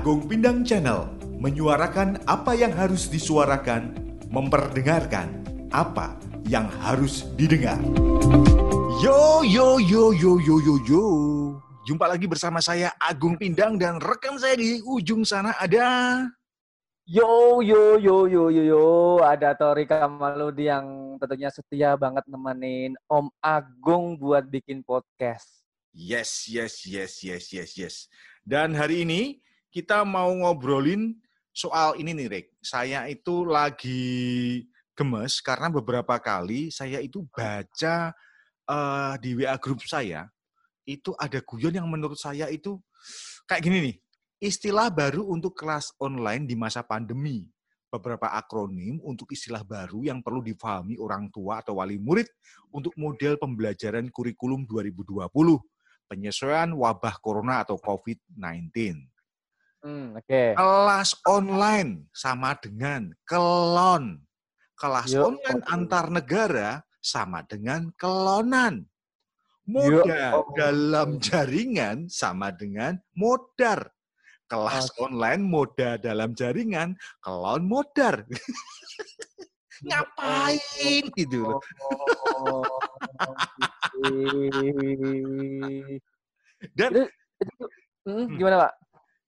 Agung Pindang Channel menyuarakan apa yang harus disuarakan, memperdengarkan apa yang harus didengar. Yo yo yo yo yo yo yo. Jumpa lagi bersama saya Agung Pindang dan rekan saya di ujung sana ada Yo yo yo yo yo yo, ada Tori Kamaludi yang tentunya setia banget nemenin Om Agung buat bikin podcast. Yes, yes, yes, yes, yes, yes. Dan hari ini kita mau ngobrolin soal ini nih, Rick. Saya itu lagi gemes karena beberapa kali saya itu baca uh, di WA grup saya, itu ada guyon yang menurut saya itu kayak gini nih. Istilah baru untuk kelas online di masa pandemi. Beberapa akronim untuk istilah baru yang perlu difahami orang tua atau wali murid untuk model pembelajaran kurikulum 2020 penyesuaian wabah corona atau COVID-19. Hmm, Oke. Okay. Kelas online sama dengan kelon. Kelas Yo. online antar negara sama dengan kelonan. Moda Yo. dalam jaringan sama dengan modar kelas oh. online moda dalam jaringan, kelon modar. Ngapain gitu loh. Oh, dan itu, hmm, gimana Pak?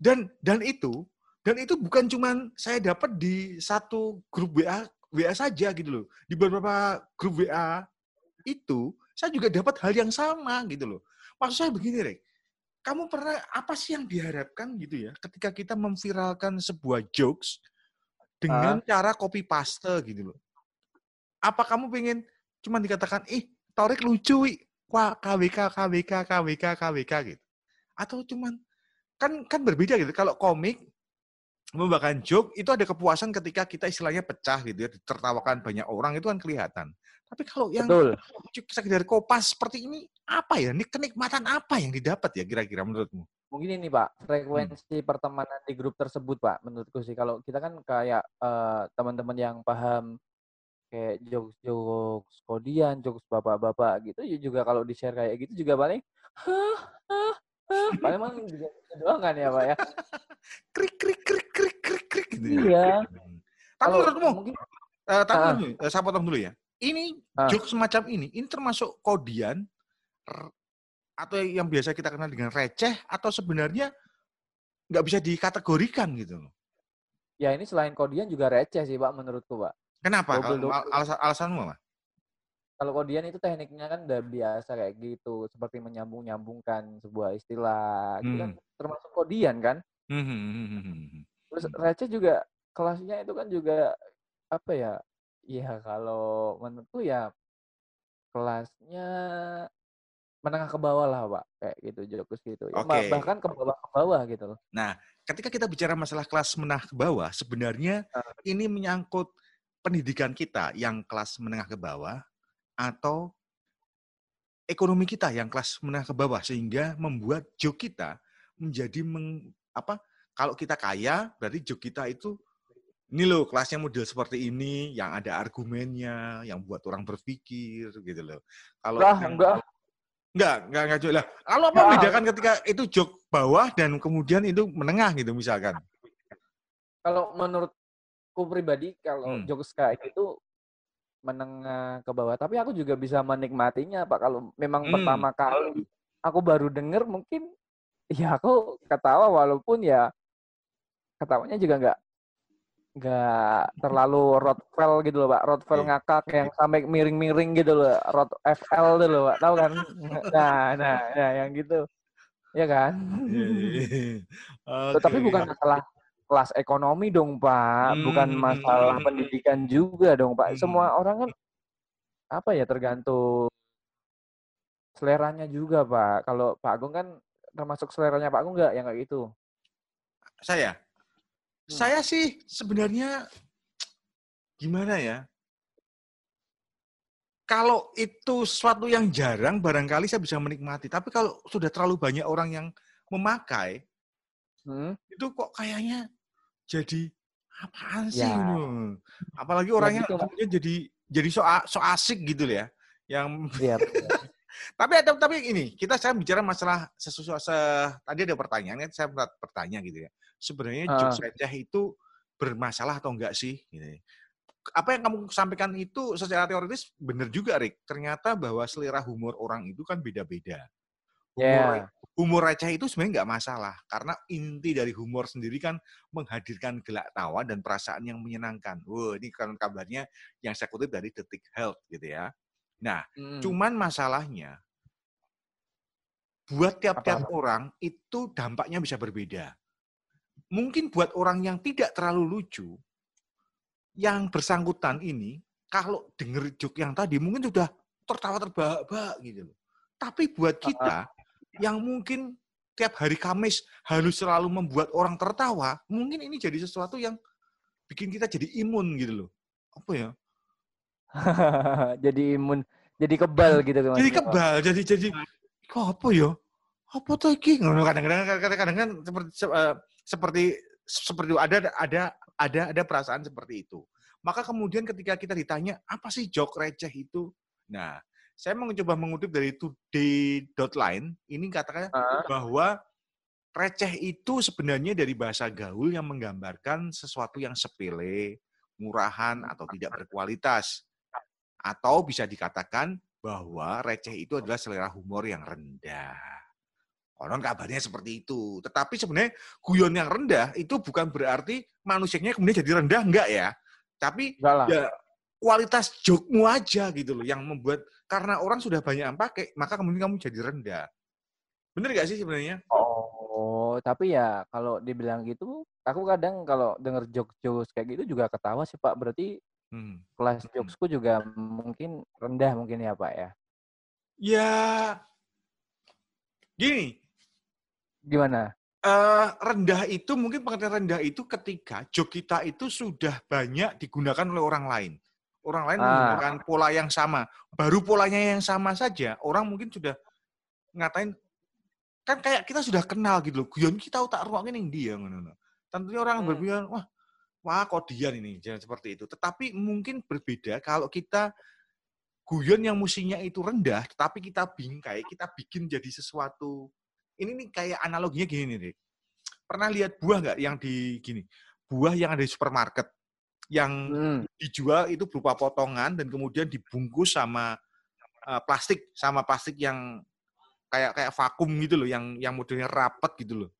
Dan dan itu dan itu bukan cuman saya dapat di satu grup WA WA saja gitu loh. Di beberapa grup WA itu saya juga dapat hal yang sama gitu loh. Maksud saya begini, Rek kamu pernah apa sih yang diharapkan gitu ya ketika kita memviralkan sebuah jokes dengan uh. cara copy paste gitu loh. Apa kamu pengen cuma dikatakan, ih Torik lucu, wi. Wah, KWK, KWK, KWK, KWK gitu. Atau cuman kan kan berbeda gitu. Kalau komik membawakan joke itu ada kepuasan ketika kita istilahnya pecah gitu ya, ditertawakan banyak orang itu kan kelihatan. Tapi kalau yang Betul. sekedar kopas seperti ini, apa ya? Ini kenikmatan apa yang didapat ya kira-kira menurutmu? Mungkin ini Pak, frekuensi hmm. pertemanan di grup tersebut Pak, menurutku sih. Kalau kita kan kayak uh, teman-teman yang paham kayak jokes-jokes kodian, jokes bapak-bapak gitu, ya juga kalau di-share kayak gitu juga paling, hah, hah, hah. Paling emang juga doang kan ya Pak ya? krik, krik, krik, krik, krik, krik. Gitu ya. Iya. Tapi menurutmu, mungkin, uh, tapi uh, dulu, saya potong dulu ya ini ah. joke semacam ini, ini termasuk kodian atau yang biasa kita kenal dengan receh atau sebenarnya nggak bisa dikategorikan gitu loh. Ya ini selain kodian juga receh sih Pak menurutku Pak. Kenapa? Double, double. Alasan alasanmu apa? Kalau kodian itu tekniknya kan udah biasa kayak gitu, seperti menyambung-nyambungkan sebuah istilah, hmm. gitu kan hmm. termasuk kodian kan. Hmm, hmm, Terus receh juga kelasnya itu kan juga apa ya Iya, kalau menurutku ya kelasnya menengah ke bawah lah, Pak. Kayak gitu, Jokus gitu. Ya, okay. Bahkan ke bawah ke bawah gitu loh. Nah, ketika kita bicara masalah kelas menengah ke bawah, sebenarnya uh. ini menyangkut pendidikan kita yang kelas menengah ke bawah atau ekonomi kita yang kelas menengah ke bawah sehingga membuat joke kita menjadi meng, apa kalau kita kaya berarti joke kita itu ini loh kelasnya model seperti ini yang ada argumennya yang buat orang berpikir gitu loh. Kalau nah, enggak. Enggak enggak enggak lah. Kalau apa membedakan ketika itu jok bawah dan kemudian itu menengah gitu misalkan? Kalau menurutku pribadi kalau hmm. jok kayak itu menengah ke bawah. Tapi aku juga bisa menikmatinya pak. Kalau memang hmm. pertama kali aku baru denger mungkin ya aku ketawa walaupun ya ketawanya juga enggak nggak terlalu rotvel gitu loh pak. Rotvel iya. ngakak yang sampai miring-miring gitu loh rot FL tuh loh pak. Tahu kan? Nah nah ya yang gitu. Ya kan? Okay. Iya, iya, tapi bukan masalah kelas ekonomi dong pak bukan hmm, masalah hmm. pendidikan juga dong pak semua hmm. orang kan apa ya tergantung seleranya juga pak kalau Pak Agung kan termasuk seleranya Pak Agung nggak yang kayak gitu saya Hmm. Saya sih sebenarnya gimana ya? Kalau itu sesuatu yang jarang, barangkali saya bisa menikmati. Tapi kalau sudah terlalu banyak orang yang memakai, hmm? itu kok kayaknya jadi apaan sih? Ya. Apalagi ya, orangnya ya, gitu, jadi jadi so, so asik gitu ya. Yang ya, tapi ada tapi ini kita saya bicara masalah sesuatu se, tadi ada pertanyaan saya bertanya gitu ya. Sebenarnya uh. jokes receh itu bermasalah atau enggak sih? Gitu. Ya. Apa yang kamu sampaikan itu secara teoritis benar juga, Rick. Ternyata bahwa selera humor orang itu kan beda-beda. Humor, yeah. humor receh itu sebenarnya nggak masalah karena inti dari humor sendiri kan menghadirkan gelak tawa dan perasaan yang menyenangkan. Wow, ini kan kabarnya yang saya kutip dari Detik Health gitu ya. Nah, hmm. cuman masalahnya buat tiap-tiap orang itu dampaknya bisa berbeda. Mungkin buat orang yang tidak terlalu lucu, yang bersangkutan ini kalau denger joke yang tadi mungkin sudah tertawa terbahak-bahak gitu loh. Tapi buat kita yang mungkin tiap hari Kamis harus selalu membuat orang tertawa, mungkin ini jadi sesuatu yang bikin kita jadi imun gitu loh. Apa ya? jadi imun, jadi kebal gitu kan. Jadi kebal, jadi jadi kok apa ya? Apa tuh iki? Kadang-kadang kadang-kadang kan seperti uh, seperti seperti ada ada ada ada perasaan seperti itu. Maka kemudian ketika kita ditanya apa sih jok receh itu? Nah, saya mencoba mengutip dari today.line ini katakan uh. bahwa receh itu sebenarnya dari bahasa gaul yang menggambarkan sesuatu yang sepele, murahan atau tidak berkualitas. Atau bisa dikatakan bahwa receh itu adalah selera humor yang rendah. Konon kabarnya seperti itu. Tetapi sebenarnya guyon yang rendah itu bukan berarti manusianya kemudian jadi rendah, enggak ya. Tapi ya kualitas jokmu aja gitu loh yang membuat karena orang sudah banyak yang pakai, maka kemudian kamu jadi rendah. Bener gak sih sebenarnya? Oh, tapi ya kalau dibilang gitu, aku kadang kalau denger jokes-jokes kayak gitu juga ketawa sih Pak. Berarti Hmm. Kelas hmm. jokesku juga mungkin rendah mungkin ya Pak ya? Ya, gini. Gimana? Uh, rendah itu mungkin pengertian rendah itu ketika joke kita itu sudah banyak digunakan oleh orang lain. Orang lain ah. menggunakan pola yang sama. Baru polanya yang sama saja, orang mungkin sudah ngatain kan kayak kita sudah kenal gitu loh. Guyon kita tak ruangin yang dia Tentunya orang hmm. berpikir, wah wah kodian ini jangan seperti itu. Tetapi mungkin berbeda kalau kita guyon yang musinya itu rendah, tetapi kita bingkai, kita bikin jadi sesuatu. Ini nih kayak analoginya gini nih, Pernah lihat buah nggak yang di gini? Buah yang ada di supermarket yang hmm. dijual itu berupa potongan dan kemudian dibungkus sama uh, plastik sama plastik yang kayak kayak vakum gitu loh, yang yang modelnya rapat gitu loh.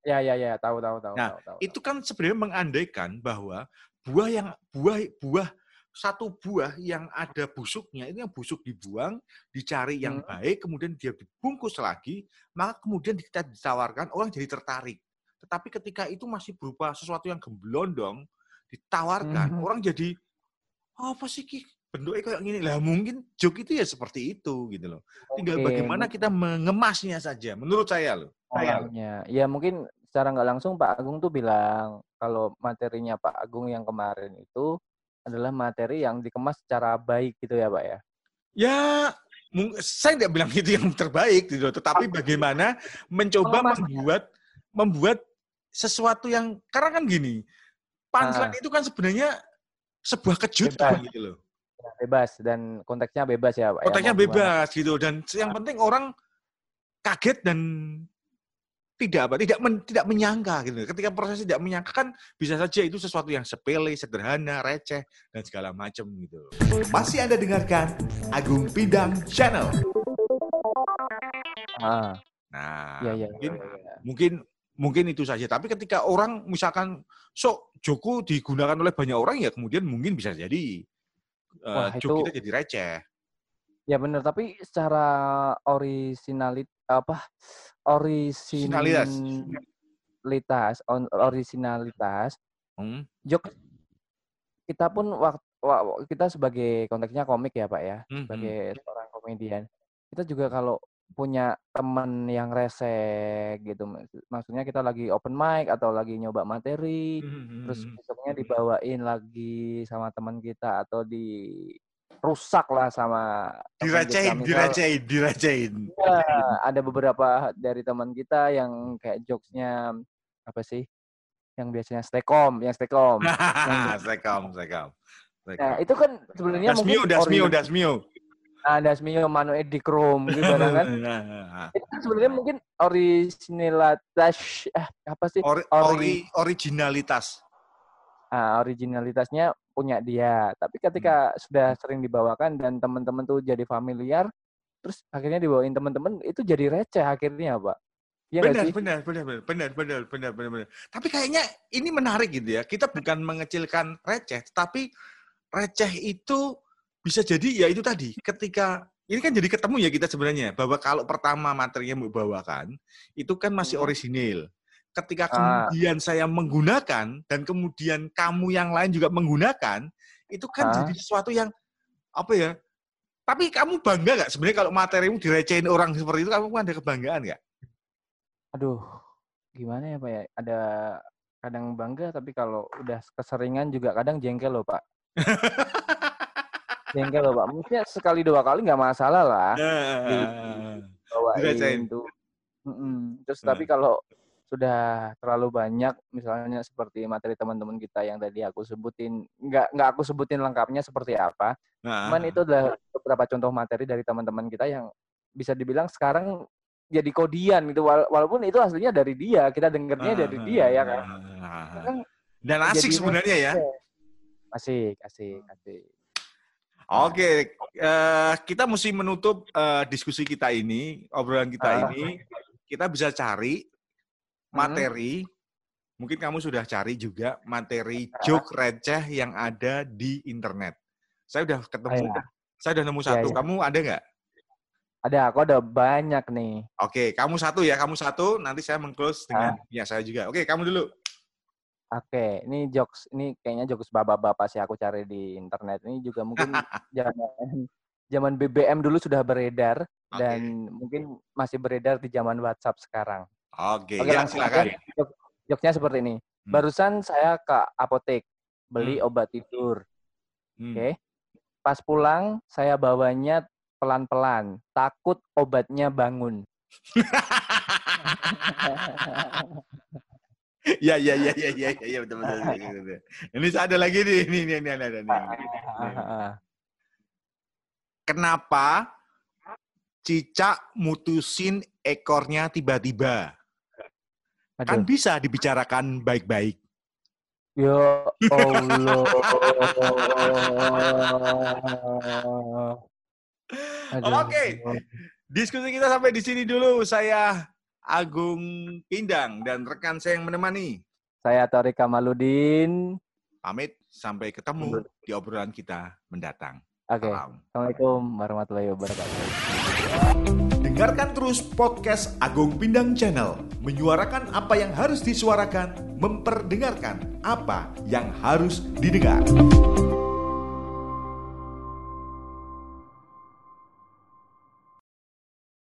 Ya, ya, ya, tahu, tahu, tahu. Nah, tahu, tahu, itu kan sebenarnya mengandaikan bahwa buah yang buah buah satu buah yang ada busuknya itu yang busuk dibuang, dicari yang hmm. baik, kemudian dia dibungkus lagi, maka kemudian kita ditawarkan orang jadi tertarik. Tetapi ketika itu masih berupa sesuatu yang gemblondong, ditawarkan hmm. orang jadi oh, apa sih ki bentuknya kayak gini lah mungkin joke itu ya seperti itu gitu loh. Tinggal okay. bagaimana kita mengemasnya saja menurut saya loh. Kayaknya. Ya mungkin secara nggak langsung Pak Agung tuh bilang kalau materinya Pak Agung yang kemarin itu adalah materi yang dikemas secara baik gitu ya Pak ya? Ya, saya tidak bilang itu yang terbaik gitu, tetapi bagaimana mencoba membuat membuat sesuatu yang karena kan gini, punchline nah. itu kan sebenarnya sebuah kejutan bebas. gitu loh. Ya, bebas dan konteksnya bebas ya Pak. Ya, konteksnya ya, bebas gitu dan yang penting orang kaget dan tidak apa tidak men, tidak menyangka gitu. Ketika proses tidak menyangka kan bisa saja itu sesuatu yang sepele, sederhana, receh dan segala macam gitu. Masih Anda dengarkan Agung Pidang Channel. Ah. Nah, ya, ya, mungkin ya, ya. mungkin mungkin itu saja. Tapi ketika orang misalkan sok Joko digunakan oleh banyak orang ya kemudian mungkin bisa jadi uh, Wah, itu... kita jadi receh. Ya benar, tapi secara originalit apa originalitas on, originalitas hmm. jok kita pun waktu kita sebagai konteksnya komik ya pak ya hmm. sebagai hmm. seorang komedian kita juga kalau punya teman yang rese gitu maksudnya kita lagi open mic atau lagi nyoba materi hmm. hmm terus hmm. besoknya dibawain lagi sama teman kita atau di rusak lah sama diracain, diracain, diracain. Ya, ada beberapa dari teman kita yang kayak jokesnya apa sih? Yang biasanya stekom, yang stekom. stekom, stekom. Nah, itu kan sebenarnya dasmio, mungkin dasmio, dasmio. Ada Smio Manu Edi Krom gitu kan. itu kan sebenarnya mungkin originalitas eh apa sih? Ori, ori, originalitas. Nah, originalitasnya punya dia. Tapi ketika hmm. sudah sering dibawakan dan teman-teman tuh jadi familiar, terus akhirnya dibawain teman-teman itu jadi receh akhirnya, Pak. Ya benar, benar, benar, benar, benar, benar, benar, benar, benar. Tapi kayaknya ini menarik gitu ya. Kita bukan mengecilkan receh, tapi receh itu bisa jadi ya itu tadi. Ketika ini kan jadi ketemu ya kita sebenarnya bahwa kalau pertama materinya mau bawakan itu kan masih hmm. orisinil. Ketika ah. kemudian saya menggunakan dan kemudian kamu yang lain juga menggunakan, itu kan ah. jadi sesuatu yang apa ya? Tapi kamu bangga nggak sebenarnya kalau materimu direcehin orang seperti itu? Kamu ada kebanggaan nggak? Aduh, gimana ya Pak ya? Ada kadang bangga, tapi kalau udah keseringan juga kadang jengkel loh Pak. jengkel loh Pak. Mungkin sekali dua kali nggak masalah lah. Bawain itu. Terus tapi kalau sudah terlalu banyak, misalnya seperti materi teman-teman kita yang tadi aku sebutin, nggak nggak aku sebutin lengkapnya seperti apa. Nah. Cuman itu adalah beberapa contoh materi dari teman-teman kita yang bisa dibilang sekarang jadi kodian gitu walaupun itu aslinya dari dia kita dengernya uh, dari dia ya kan, uh, dan asik sebenarnya ya asik asik asik Oke, uh, kita mesti menutup uh, diskusi kita ini, obrolan kita uh. ini. Kita bisa cari materi, hmm. mungkin kamu sudah cari juga materi joke receh yang ada di internet. Saya udah ketemu, oh, ya. saya udah nemu iya, satu. Ya, ya. Kamu ada nggak? Ada, aku ada banyak nih. Oke, kamu satu ya, kamu satu. Nanti saya mengclose dengan ah. ya saya juga. Oke, kamu dulu. Oke, ini jokes, ini kayaknya jokes bapak-bapak sih aku cari di internet. Ini juga mungkin zaman zaman BBM dulu sudah beredar okay. dan mungkin masih beredar di zaman WhatsApp sekarang. Oke, Oke ya, langsung silakan. Jok, jokesnya seperti ini. Hmm. Barusan saya ke apotek beli hmm. obat tidur. Hmm. Oke. Pas pulang saya bawanya pelan-pelan, takut obatnya bangun. ya ya ya ya ya ya betul betul. betul. Ini ada lagi nih, ini ini ini ada nih. Kenapa cicak mutusin ekornya tiba-tiba? Kan bisa dibicarakan baik-baik. Ya Allah. Oke. Diskusi kita sampai di sini dulu. Saya Agung Pindang dan rekan saya yang menemani. Saya Tori Kamaludin. Pamit sampai ketemu di obrolan kita mendatang. Oke. Okay. Assalamualaikum warahmatullahi wabarakatuh. Dengarkan terus podcast Agung Pindang Channel. Menyuarakan apa yang harus disuarakan, memperdengarkan apa yang harus didengar.